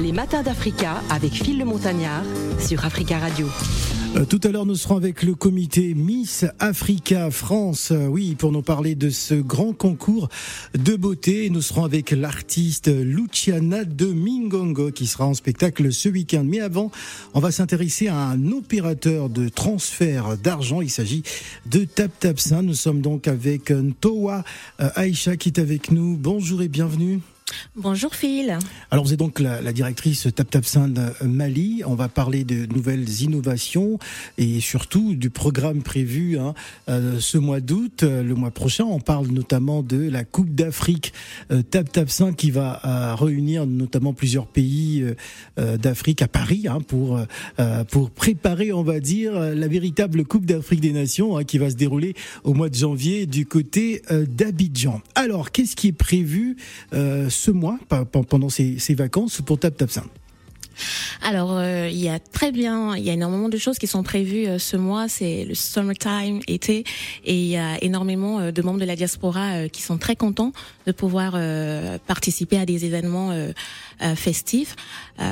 Les matins d'Africa avec Phil le Montagnard sur Africa Radio. Euh, tout à l'heure, nous serons avec le comité Miss Africa France, euh, oui, pour nous parler de ce grand concours de beauté. Nous serons avec l'artiste Luciana de Mingongo qui sera en spectacle ce week-end. Mais avant, on va s'intéresser à un opérateur de transfert d'argent. Il s'agit de TapTapSin. Nous sommes donc avec Ntoa Aïcha qui est avec nous. Bonjour et bienvenue. Bonjour Phil. Alors vous êtes donc la, directrice TapTapSend Mali. On va parler de nouvelles innovations et surtout du programme prévu hein, euh, ce mois d'août, euh, le mois prochain. On parle notamment de la Coupe d'Afrique euh, TapTapSend qui va euh, réunir notamment plusieurs pays d'Afrique à Paris hein, pour pour préparer, on va dire, la véritable Coupe d'Afrique des Nations hein, qui va se dérouler au mois de janvier du côté d'Abidjan. Alors qu'est-ce qui est prévu ce mois, pendant ces, vacances, pour Tap Tap alors, euh, il y a très bien, il y a énormément de choses qui sont prévues euh, ce mois. C'est le summertime, été, et il y a énormément euh, de membres de la diaspora qui sont très contents de pouvoir participer à des événements festifs. il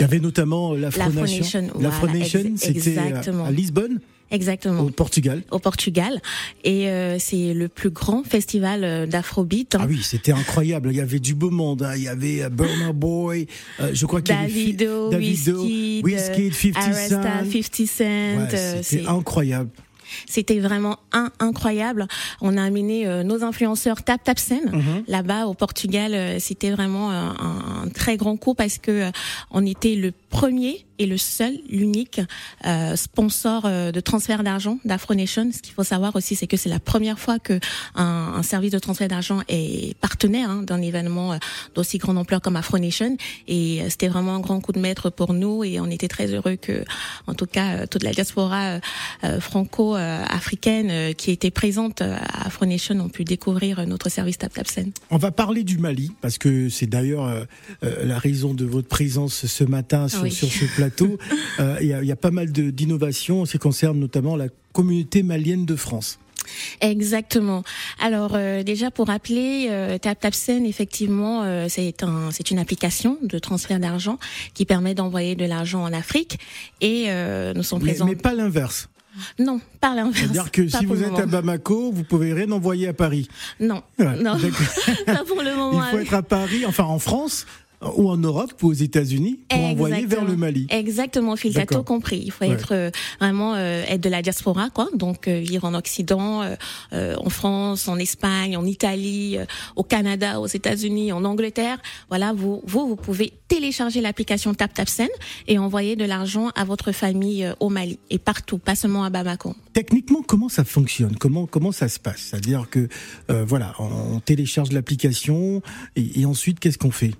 y avait notamment l'Afro Nation. L'Afro Nation, c'était à Lisbonne. Exactement. Au Portugal. Au Portugal. Et euh, c'est le plus grand festival euh, d'Afrobeat. Hein. Ah oui, c'était incroyable. Il y avait du beau monde. Hein. Il y avait euh, Burner Boy. je crois qu'il y avait Davido, Davido Wizkid, 50 Cent. 50 Cent. c'était incroyable. C'était vraiment un, incroyable. On a amené euh, nos influenceurs Tap Tap Scène mhm. là-bas au Portugal. Euh, c'était vraiment un, un, très grand coup parce que euh, on était le premier et le seul, l'unique sponsor de transfert d'argent d'Afronation. Ce qu'il faut savoir aussi, c'est que c'est la première fois que un, un service de transfert d'argent est partenaire hein, d'un événement d'aussi grande ampleur comme Afronation. Et c'était vraiment un grand coup de maître pour nous et on était très heureux que, en tout cas, toute la diaspora franco euh, africaines euh, qui étaient présentes euh, à Afronation ont pu découvrir notre service TapTapSen. On va parler du Mali parce que c'est d'ailleurs la raison de votre présence ce matin sur, ce plateau. Il y, a, pas mal d'innovations, ça concerne notamment la communauté malienne de France. Exactement. Alors déjà pour rappeler, euh, TapTapSend effectivement c'est un c'est une application de transfert d'argent qui permet d'envoyer de l'argent en Afrique et nous sommes présents. Mais pas l'inverse. Non, par l'inverse. C'est-à-dire que si vous êtes à Bamako, vous pouvez rien envoyer à Paris. Non, non, pas pour le moment. Il faut être à Paris, enfin en France, ou en Europe ou aux États-Unis pour envoyer vers le Mali. Exactement, Phil, t'as tout compris. Il faut être euh, vraiment euh, être de la diaspora, quoi. Donc euh, vivre en Occident, en France, en Espagne, en Italie, au Canada, aux États-Unis, en Angleterre. Voilà, vous vous vous pouvez télécharger l'application TapTapSend et envoyer de l'argent à votre famille au Mali et partout, pas seulement à Bamako. Techniquement, comment ça fonctionne? Comment comment ça se passe? C'est-à-dire que voilà, on, télécharge l'application et, et ensuite qu'est-ce qu'on fait?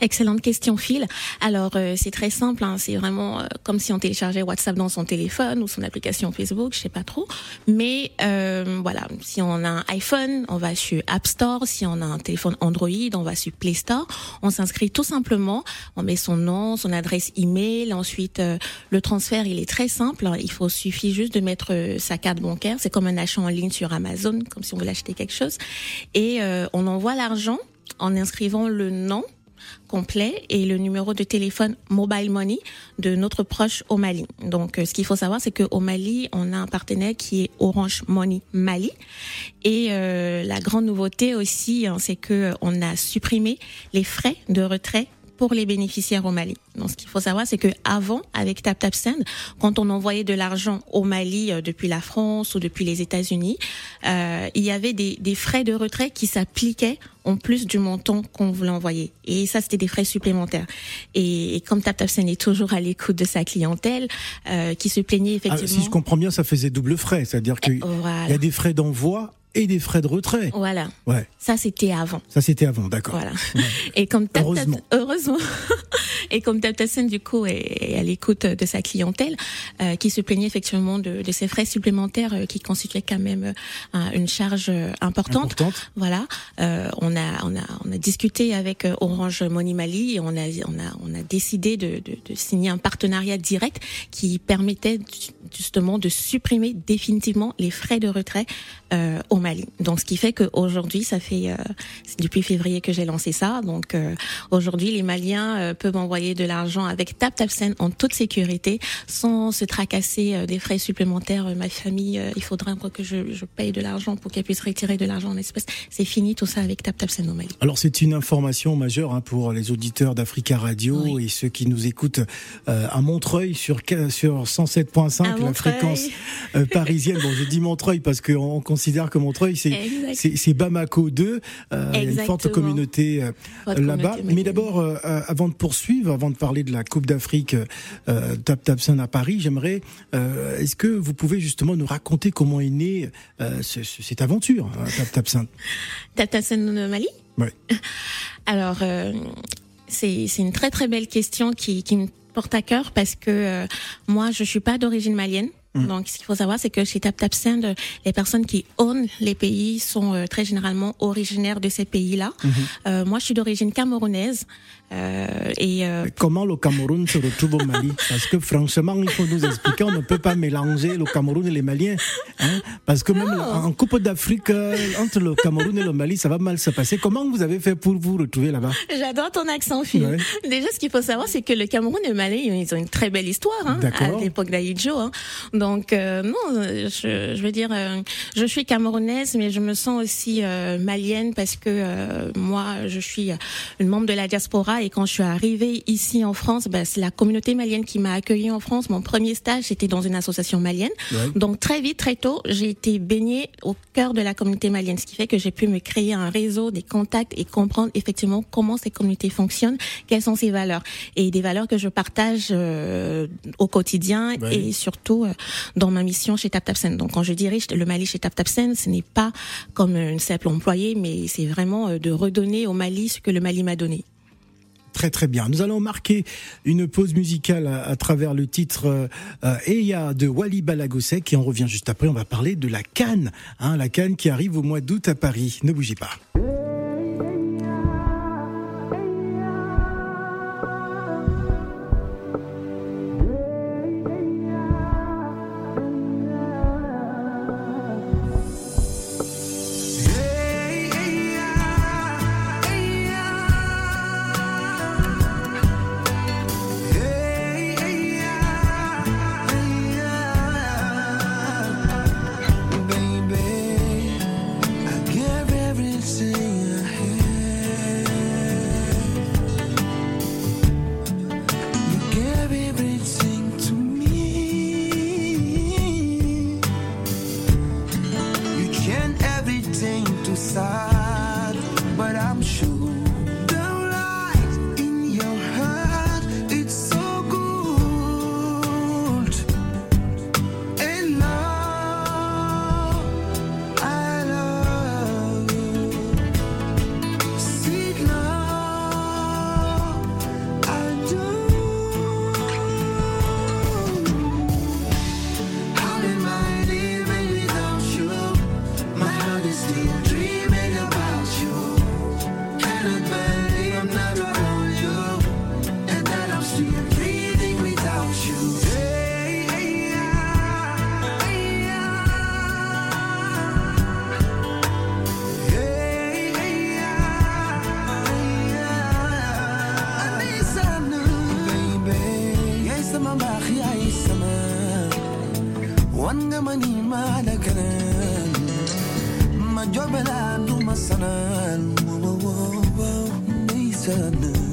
Excellente question, Phil. Alors, euh, c'est très simple. Hein, c'est vraiment euh, comme si on téléchargeait WhatsApp dans son téléphone ou son application Facebook, je sais pas trop. Mais euh, voilà, si on a un iPhone, on va sur App Store. Si on a un téléphone Android, on va sur Play Store. On s'inscrit tout simplement. On met son nom, son adresse email. Ensuite, le transfert, il est très simple. Il faut suffit juste de mettre sa carte bancaire. C'est comme un achat en ligne sur Amazon, comme si on voulait acheter quelque chose. Et on envoie l'argent en inscrivant le nom complet et le numéro de téléphone mobile money de notre proche au Mali. Donc, euh, ce qu'il faut savoir, c'est qu'au Mali, on a un partenaire qui est Orange Money Mali. Et euh, la grande nouveauté aussi, hein, c'est que euh, on a supprimé les frais de retrait pour les bénéficiaires au Mali. Donc, ce qu'il faut savoir, c'est que avant, avec TapTapSend, quand on envoyait de l'argent au Mali euh, depuis la France ou depuis les États-Unis, euh, il y avait des, des, frais de retrait qui s'appliquaient en plus du montant qu'on voulait envoyer. Et ça, c'était des frais supplémentaires. Et, et comme TapTapSend est toujours à l'écoute de sa clientèle, euh, qui se plaignait effectivement. Ah, si je comprends bien, ça faisait double frais, c'est-à-dire qu'il y a des frais d'envoi et des frais de retrait. Voilà. Ouais. Ça c'était avant. Ça c'était avant, d'accord. Voilà. Et comme heureusement. heureusement. et comme Taptasen du coup est, à l'écoute de sa clientèle, euh, qui se plaignait effectivement de, de ces frais supplémentaires euh, qui constituaient quand même une charge importante. Voilà, on a on a on a discuté avec Orange Money Mali et on a on a on a décidé de, de, de signer un partenariat direct qui permettait justement de supprimer définitivement les frais de retrait euh, au Mali. Donc ce qui fait qu'aujourd'hui, ça fait euh, depuis février que j'ai lancé ça. Donc euh, aujourd'hui, les Maliens euh, peuvent envoyer de l'argent avec TapTapSend en toute sécurité, sans se tracasser des frais supplémentaires. ma famille, il faudrait que je, je paye de l'argent pour qu'elle puisse retirer de l'argent en espèces. C'est fini tout ça avec TapTapSend au Mali. Alors c'est une information majeure hein, pour les auditeurs d'Africa Radio et ceux qui nous écoutent à Montreuil sur sur 107.5, la fréquence parisienne. Bon, je dis Montreuil parce qu'on considère que Montreuil, c'est Bamako 2. Euh, il y a une forte communauté euh, là-bas. Mais d'abord, euh, avant de poursuivre, avant de parler de la Coupe d'Afrique Tap Tapsen à Paris, j'aimerais, est-ce que vous pouvez justement nous raconter comment est née cette aventure, Tap Tapsen Tap Tapsen Mali? Oui. Alors, c'est une très très belle question qui, qui me porte à cœur parce que moi, je suis pas d'origine malienne. Mm. Donc, ce qu'il faut savoir, c'est que chez TapTapSend, les personnes qui ownent les pays sont euh, très généralement originaires de ces pays-là. Mm-hmm. Euh, moi, je suis d'origine camerounaise. Euh, et euh, comment le Cameroun se retrouve au Mali? Parce que franchement, il faut nous expliquer, on ne peut pas mélanger le Cameroun et les Maliens. Hein? Parce que même en Coupe d'Afrique, euh, entre le Cameroun et le Mali, ça va mal se passer. Comment vous avez fait pour vous retrouver là-bas? J'adore ton accent, Phil. Déjà, ce qu'il faut savoir, c'est que le Cameroun et le Mali, ils ont une très belle histoire hein, à l'époque d'Aïdjo. Hein. Donc, euh, non, je, je, veux dire, je suis camerounaise, mais je me sens aussi malienne parce que moi, je suis une membre de la diaspora et quand je suis arrivée ici en France, ben, c'est la communauté malienne qui m'a accueillie en France. Mon premier stage, c'était dans une association malienne. Donc très vite, très tôt, j'ai été baignée au cœur de la communauté malienne, ce qui fait que j'ai pu me créer un réseau, des contacts et comprendre effectivement comment ces communautés fonctionnent, quelles sont ces valeurs et des valeurs que je partage euh, au quotidien et surtout euh, dans ma mission chez TapTapSend. Donc quand je dirige le Mali chez TapTapSend, ce n'est pas comme une simple employée, mais c'est vraiment euh, de redonner au Mali ce que le Mali m'a donné. Très très bien. Nous allons marquer une pause musicale à, travers le titre euh, euh, Eya de Wally Balagosek et on revient juste après. On va parler de la Cannes, hein, la Cannes qui arrive au mois d'août à Paris. Ne bougez pas. وانقمني ما لكنان ما جبل عبد ما سنان ميسانان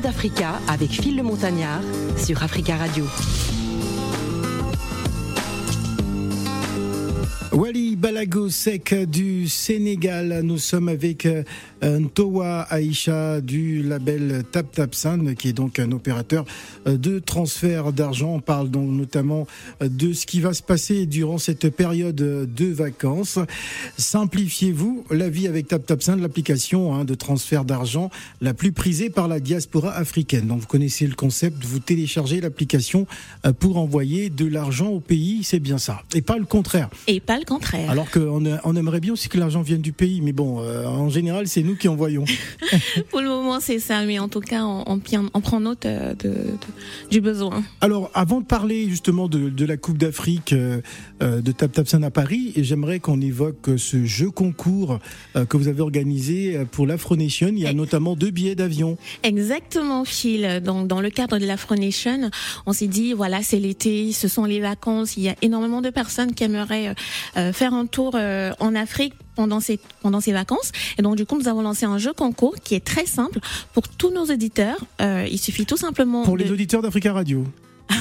D'Africa avec Phil le Montagnard sur Africa Radio. Wally Balago Sek du Sénégal. Nous sommes avec euh, Ntowa Aïcha du label Tap Tap Sound, qui est donc un opérateur euh, de transfert d'argent. On parle donc notamment euh, de ce qui va se passer durant cette période de vacances. Simplifiez-vous la vie avec Tap Tap Sound, l'application hein, de transfert d'argent la plus prisée par la diaspora africaine. Donc vous connaissez le concept, vous téléchargez l'application pour envoyer de l'argent au pays, c'est bien ça. Et pas le contraire. Et pas le contraire. Alors qu'on on aimerait bien aussi que l'argent vienne du pays, mais bon, euh, en général, c'est nous qui envoyons. Pour le moment, c'est ça, mais en tout cas, on, on, prend note euh, de, du besoin. Alors, avant de parler justement de, de la Coupe d'Afrique euh, de Tap Tap à Paris, j'aimerais qu'on évoque ce jeu concours que vous avez organisé pour l'Afronation. Il y a notamment deux billets d'avion. Exactement, Phil. Donc, dans le cadre de l'Afronation, on s'est dit, voilà, c'est l'été, ce sont les vacances, il y a énormément de personnes qui aimeraient euh, faire un tour euh, en Afrique pendant ces pendant ces vacances. Et donc du coup, nous avons lancé un jeu concours qui est très simple pour tous nos auditeurs. Euh, il suffit tout simplement pour les auditeurs d'Africa Radio.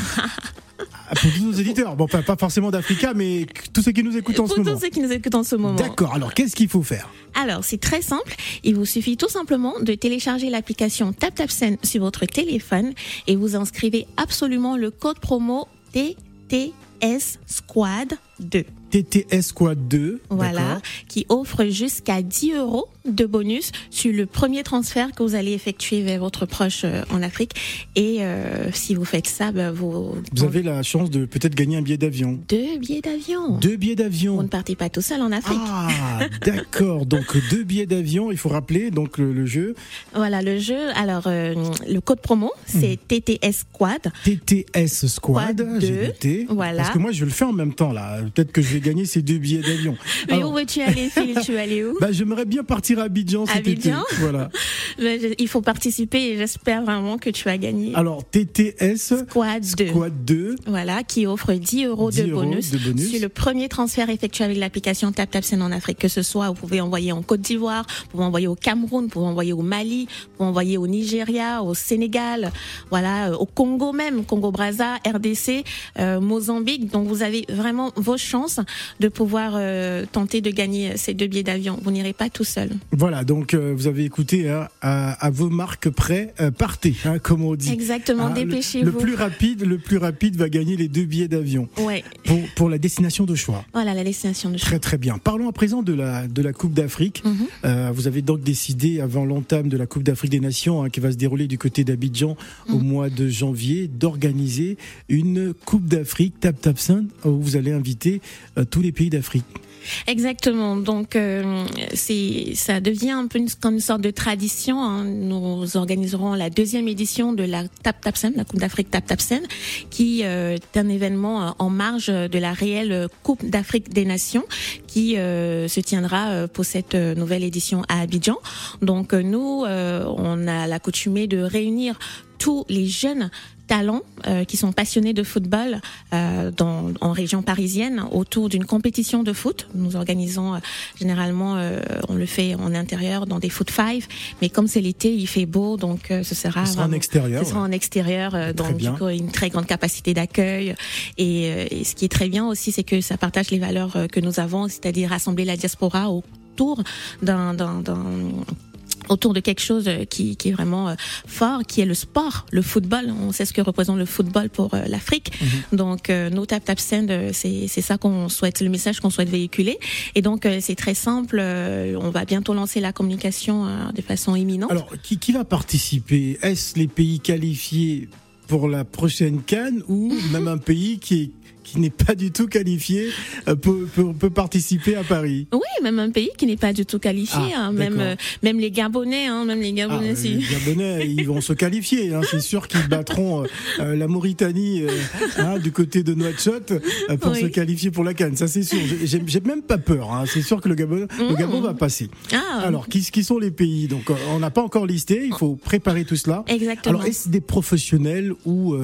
Ah, pour tous nos éditeurs, bon, pas, pas forcément d'Africa, mais tous ceux qui nous écoutent en ce moment. Pour tous ceux qui nous écoutent en ce moment. D'accord. Alors, qu'est-ce qu'il faut faire? Alors, c'est très simple. Il vous suffit tout simplement de télécharger l'application TapTapSend sur votre téléphone et vous inscrivez absolument le code promo TTS Squad 2. TTS Squad 2. Voilà, qui offre jusqu'à 10 euros de bonus sur le premier transfert que vous allez effectuer vers votre proche euh, en Afrique. Et euh, si vous faites ça, ben, vous... Vous avez la chance de peut-être gagner un billet d'avion. Deux billets d'avion. Deux billets d'avion. Vous ne partez pas tout seul en Afrique. Ah, d'accord. donc deux billets d'avion, il faut rappeler donc le, jeu. Voilà, le jeu. Alors, euh, le code promo, c'est hmm. TTS Squad. TTS Squad, 2. Voilà. Parce que moi, je le fais en même temps, là. Peut-être que je vais gagner ces deux billets d'avion. Mais où veux-tu aller, Phil? Tu veux aller où? Bah, J'aimerais bien partir à Abidjan cet Abidjan? Été. Voilà. Il faut participer et j'espère vraiment que tu vas gagner. Alors, TTS Squad 2. Squad 2. Voilà, qui offre 10 euros, de, bonus de bonus sur le premier transfert effectué avec l'application TapTapSend en Afrique. Que ce soit, vous pouvez envoyer en Côte d'Ivoire, vous pouvez envoyer au Cameroun, vous pouvez envoyer au Mali, vous pouvez envoyer au Nigeria, au Sénégal, voilà, euh, au Congo même, Congo-Brazza, RDC, euh, Mozambique. Donc, vous avez vraiment vos chances de pouvoir euh, tenter de gagner ces deux billets d'avion. Vous n'irez pas tout seul. Voilà, donc euh, vous avez écouté hein, à, vos marques prêts, euh, partez, hein, comme on dit. Exactement, hein, dépêchez-vous. Le, plus rapide, le plus rapide va gagner les deux billets d'avion. Ouais. Pour, pour la destination de choix. Voilà, la destination de choix. Très très bien. Parlons à présent de la de la Coupe d'Afrique. Mhm. vous avez donc décidé avant l'entame de la Coupe d'Afrique des Nations qui va se dérouler du côté d'Abidjan au mhm. mois de janvier d'organiser une Coupe d'Afrique Tap Tap Saint où vous allez inviter tous les pays d'Afrique. Exactement. Donc euh, ça devient un peu comme une sorte de tradition. Hein. Nous organiserons la deuxième édition de la Tap Tap Sen, la Coupe d'Afrique Tap Tap Sen, qui euh, est un événement euh, en marge de la réelle Coupe d'Afrique des Nations qui se tiendra pour cette nouvelle édition à Abidjan. Donc nous, on a l'accoutumé de réunir tous les jeunes talents euh, qui sont passionnés de football euh, dans, en région parisienne autour d'une compétition de foot. Nous organisons euh, généralement, on le fait en intérieur dans des foot five, mais comme c'est l'été, il fait beau, donc ce sera, ce sera en extérieur. Ce sera en extérieur, donc du coup une très grande capacité d'accueil. Et, et, ce qui est très bien aussi, c'est que ça partage les valeurs que nous avons, c'est-à-dire rassembler la diaspora autour d'un autour de quelque chose euh, qui, qui est vraiment euh, fort, qui est le sport, le football. On sait ce que représente le football pour euh, l'Afrique. Mhm. Donc, nos Tap Tap Send, c'est ça qu'on souhaite, le message qu'on souhaite véhiculer. Et donc, c'est très simple. On va bientôt lancer la communication de façon imminente. Alors, qui, qui va participer? Est-ce les pays qualifiés pour la prochaine Cannes ou même un pays qui est qui n'est pas du tout qualifié euh, peut, peut, participer à Paris. Oui, même un pays qui n'est pas du tout qualifié, ah, hein, même euh, même les Gabonais, hein, même les Gabonais. Ah, Les Gabonais, ils vont se qualifier. Hein, c'est sûr qu'ils battront euh, la Mauritanie hein, du côté de Nouakchott pour se qualifier pour la Cannes. Ça c'est sûr. J'ai même pas peur. Hein, c'est sûr que le Gabon, le mmh. Gabon va passer. Ah. Alors, qui, qui sont les pays? Donc, on n'a pas encore listé. Il faut préparer tout cela. Exactement. Alors, est-ce des professionnels ou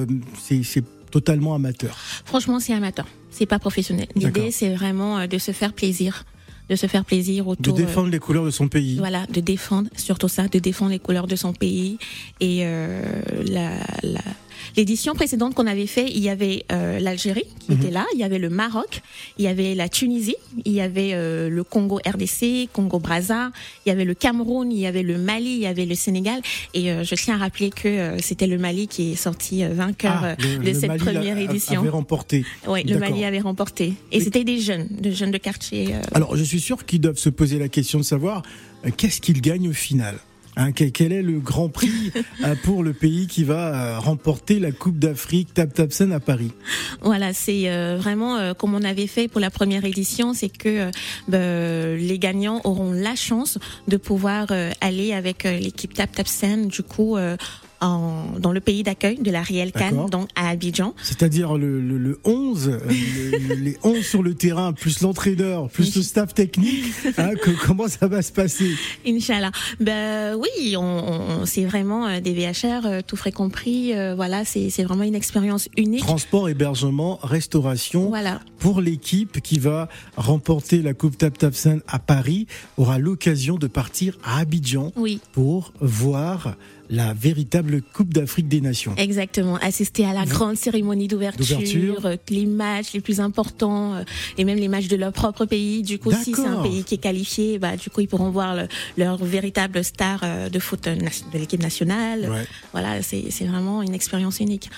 c'est totalement amateur Franchement, c'est amateur. C'est pas professionnel. L'idée, c'est vraiment euh, de se faire plaisir de se faire plaisir autour. De défendre les couleurs de son pays. Voilà, de défendre surtout ça, de défendre les couleurs de son pays et la, la L'édition précédente qu'on avait fait, il y avait euh, l'Algérie qui était mhm. là, il y avait le Maroc, il y avait la Tunisie, il y avait euh, le Congo RDC, Congo Brazza, il y avait le Cameroun, il y avait le Mali, il y avait le Sénégal. Et euh, je tiens à rappeler que c'était le Mali qui est sorti vainqueur ah, de cette première édition. Avait remporté. Oui, le Mali avait remporté. Et, c'était des jeunes, des jeunes de quartier. Alors, je suis sûr qu'ils doivent se poser la question de savoir qu'est-ce qu'ils gagnent au final? Hein, quel est le grand prix euh, pour le pays qui va euh, remporter la Coupe d'Afrique Tap Tapsen à Paris? Voilà, c'est euh, vraiment comme on avait fait pour la première édition, c'est que bah, les gagnants auront la chance de pouvoir aller avec l'équipe Tap Tapsen du coup dans le pays d'accueil de la Riel Cannes, donc à Abidjan. C'est-à-dire le, le, le 11, euh, les 11 sur le terrain, plus l'entraîneur, plus le staff technique. Hein, que, comment ça va se passer? Inch'Allah. Ben oui, on, on c'est vraiment euh, des VHR, euh, tout frais compris. voilà, c'est vraiment une expérience unique. Transport, hébergement, restauration. Voilà. Pour l'équipe qui va remporter la Coupe Tap Tap à Paris, aura l'occasion de partir à Abidjan oui. pour voir la véritable Coupe d'Afrique des Nations. Exactement, assister à la grande cérémonie d'ouverture, euh, les matchs les plus importants euh, et même les matchs de leur propre pays. Du coup, si c'est un pays qui est qualifié, bah du coup ils pourront voir leur véritable star euh, de foot de l'équipe nationale. Voilà, c'est vraiment une expérience unique.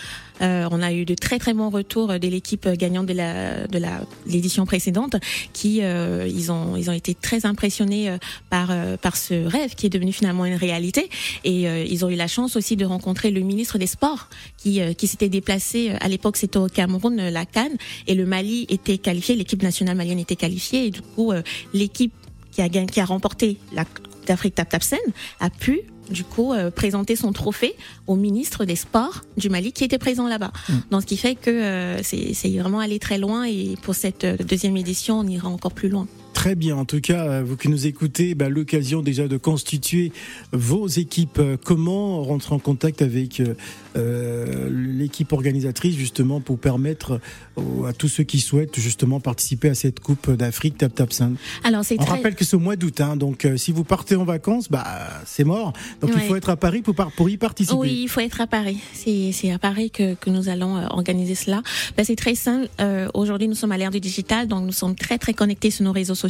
Euh, on a eu de très très bons retours de l'équipe gagnante de la de la l'édition précédente, qui euh, ils ont ils ont été très impressionnés euh, par par ce rêve qui est devenu finalement une réalité. Et ils ont eu la chance aussi de rencontrer le ministre des Sports qui qui s'était déplacé à l'époque c'était au Cameroun la Cannes et le Mali était qualifié, l'équipe nationale malienne était qualifiée et du coup l'équipe qui a qui a remporté la d'Afrique Tap Tap Sen a pu du coup euh, présenter son trophée au ministre des Sports du Mali qui était présent là-bas. Mm. Donc ce qui fait que euh, c'est vraiment aller très loin et pour cette euh, deuxième édition on ira encore plus loin. Très bien. En tout cas, euh, vous qui nous écoutez, bah, l'occasion déjà de constituer vos équipes. Comment rentrer en contact avec euh, l'équipe organisatrice justement pour permettre à tous ceux qui souhaitent justement participer à cette Coupe d'Afrique Tap Tap 5 Alors c'est On rappelle que c'est au mois d'août, hein, donc euh, si vous partez en vacances, bah c'est mort. Donc il faut être à Paris pour, pour y participer. Oui, il faut être à Paris. C'est à Paris que, que nous allons organiser cela. Bah, c'est très simple. Aujourd'hui, nous sommes à l'ère du digital, donc nous sommes très très connectés sur nos réseaux sociaux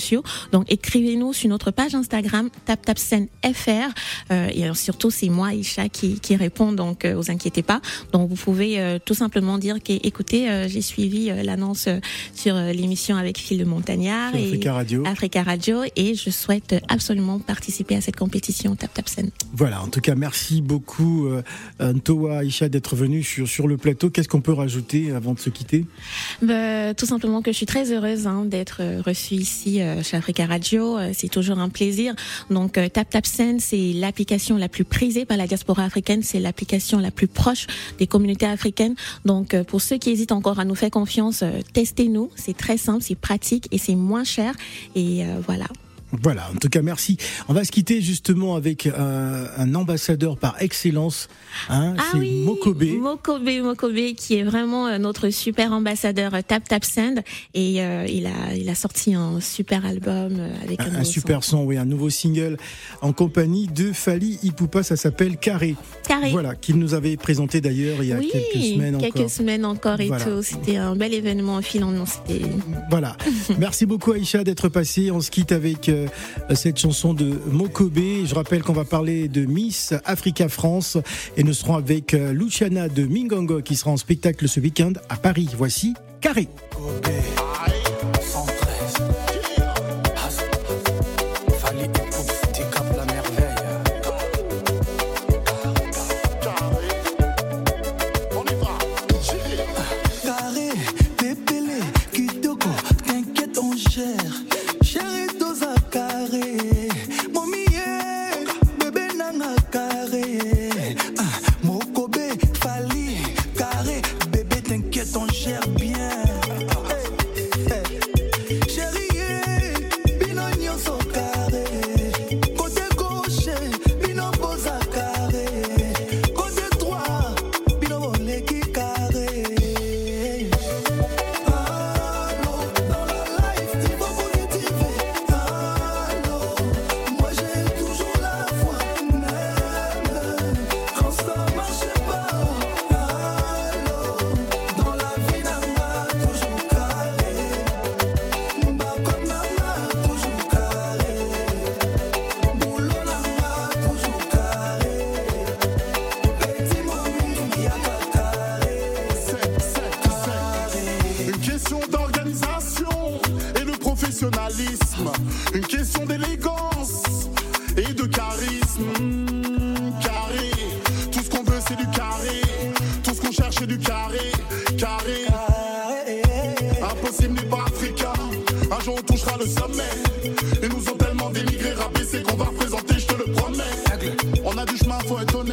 donc écrivez-nous sur notre page Instagram taptapsen.fr euh, et surtout c'est moi Isha qui, qui répond donc euh, vous inquiétez pas. Donc vous pouvez euh, tout simplement dire qu'écoutez euh, j'ai suivi l'annonce sur l'émission avec Phil de Montagnard et Africa Radio. Africa Radio et je souhaite absolument participer à cette compétition Tap Voilà, en tout cas merci beaucoup Ntoa Isha d'être venu sur sur le plateau. Qu'est-ce qu'on peut rajouter avant de se quitter? Bah, Tout simplement que je suis très heureuse hein, d'être reçue ici chez Africa Radio. Euh, c'est toujours un plaisir. Donc euh, Tap Tap Send, c'est l'application la plus prisée par la diaspora africaine. C'est l'application la plus proche des communautés africaines. Donc euh, pour ceux qui hésitent encore à nous faire confiance, testez-nous. C'est très simple, c'est pratique et c'est moins cher. Et voilà. Voilà, en tout cas, merci. On va se quitter justement avec euh, un ambassadeur par excellence. Hein, ah c'est oui, Mokobe. Mokobe, Mokobe, qui est vraiment euh, notre super ambassadeur euh, Tap Tap Sand. Et il, a, il a sorti un super album avec un, un super son. oui, un nouveau single en compagnie de Fali Ipupa. Ça s'appelle Carré. Carré. Voilà, qu'il nous avait présenté d'ailleurs il y a quelques semaines quelques encore. semaines encore et tout. C'était un bel événement en. Voilà. merci beaucoup Aïcha d'être passée. On se quitte avec euh, cette chanson de Mokobe. Je rappelle qu'on va parler de Miss Africa France et nous serons avec euh, Luciana de Mingongo qui sera en spectacle ce week-end à Paris. Voici Carré.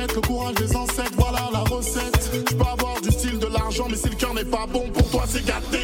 Le courage des ancêtres, voilà la recette. Je peux avoir du style, de l'argent, mais si le cœur n'est pas bon, pour toi c'est gâté.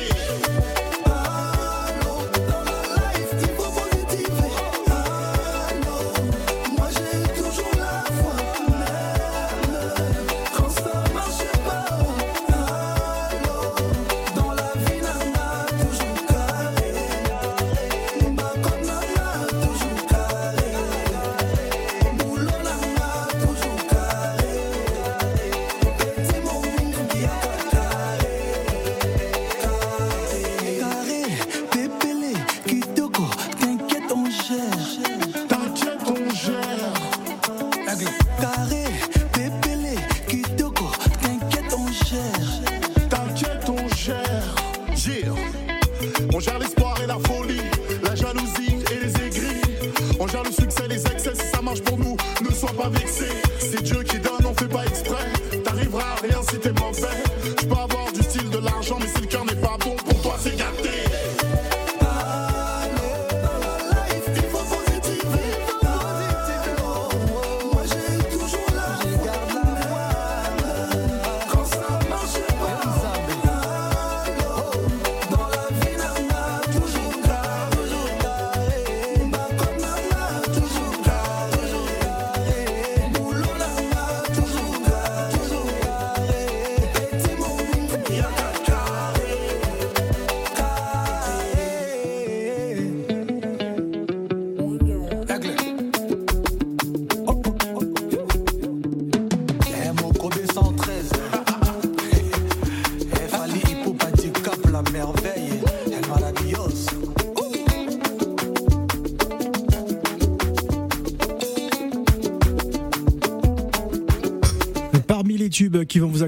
T'inquiète, on gère. T'inquiète, on gère. On gère l'espoir et la folie, la jalousie et les aigris. On gère le succès, les excès, si ça marche pour nous, ne sois pas vexé.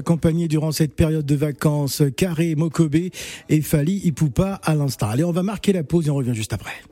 Accompagner durant cette période de vacances, Carré, Mokobe et Fali Ipupa à l'instant. Allez, on va marquer la pause et on revient juste après.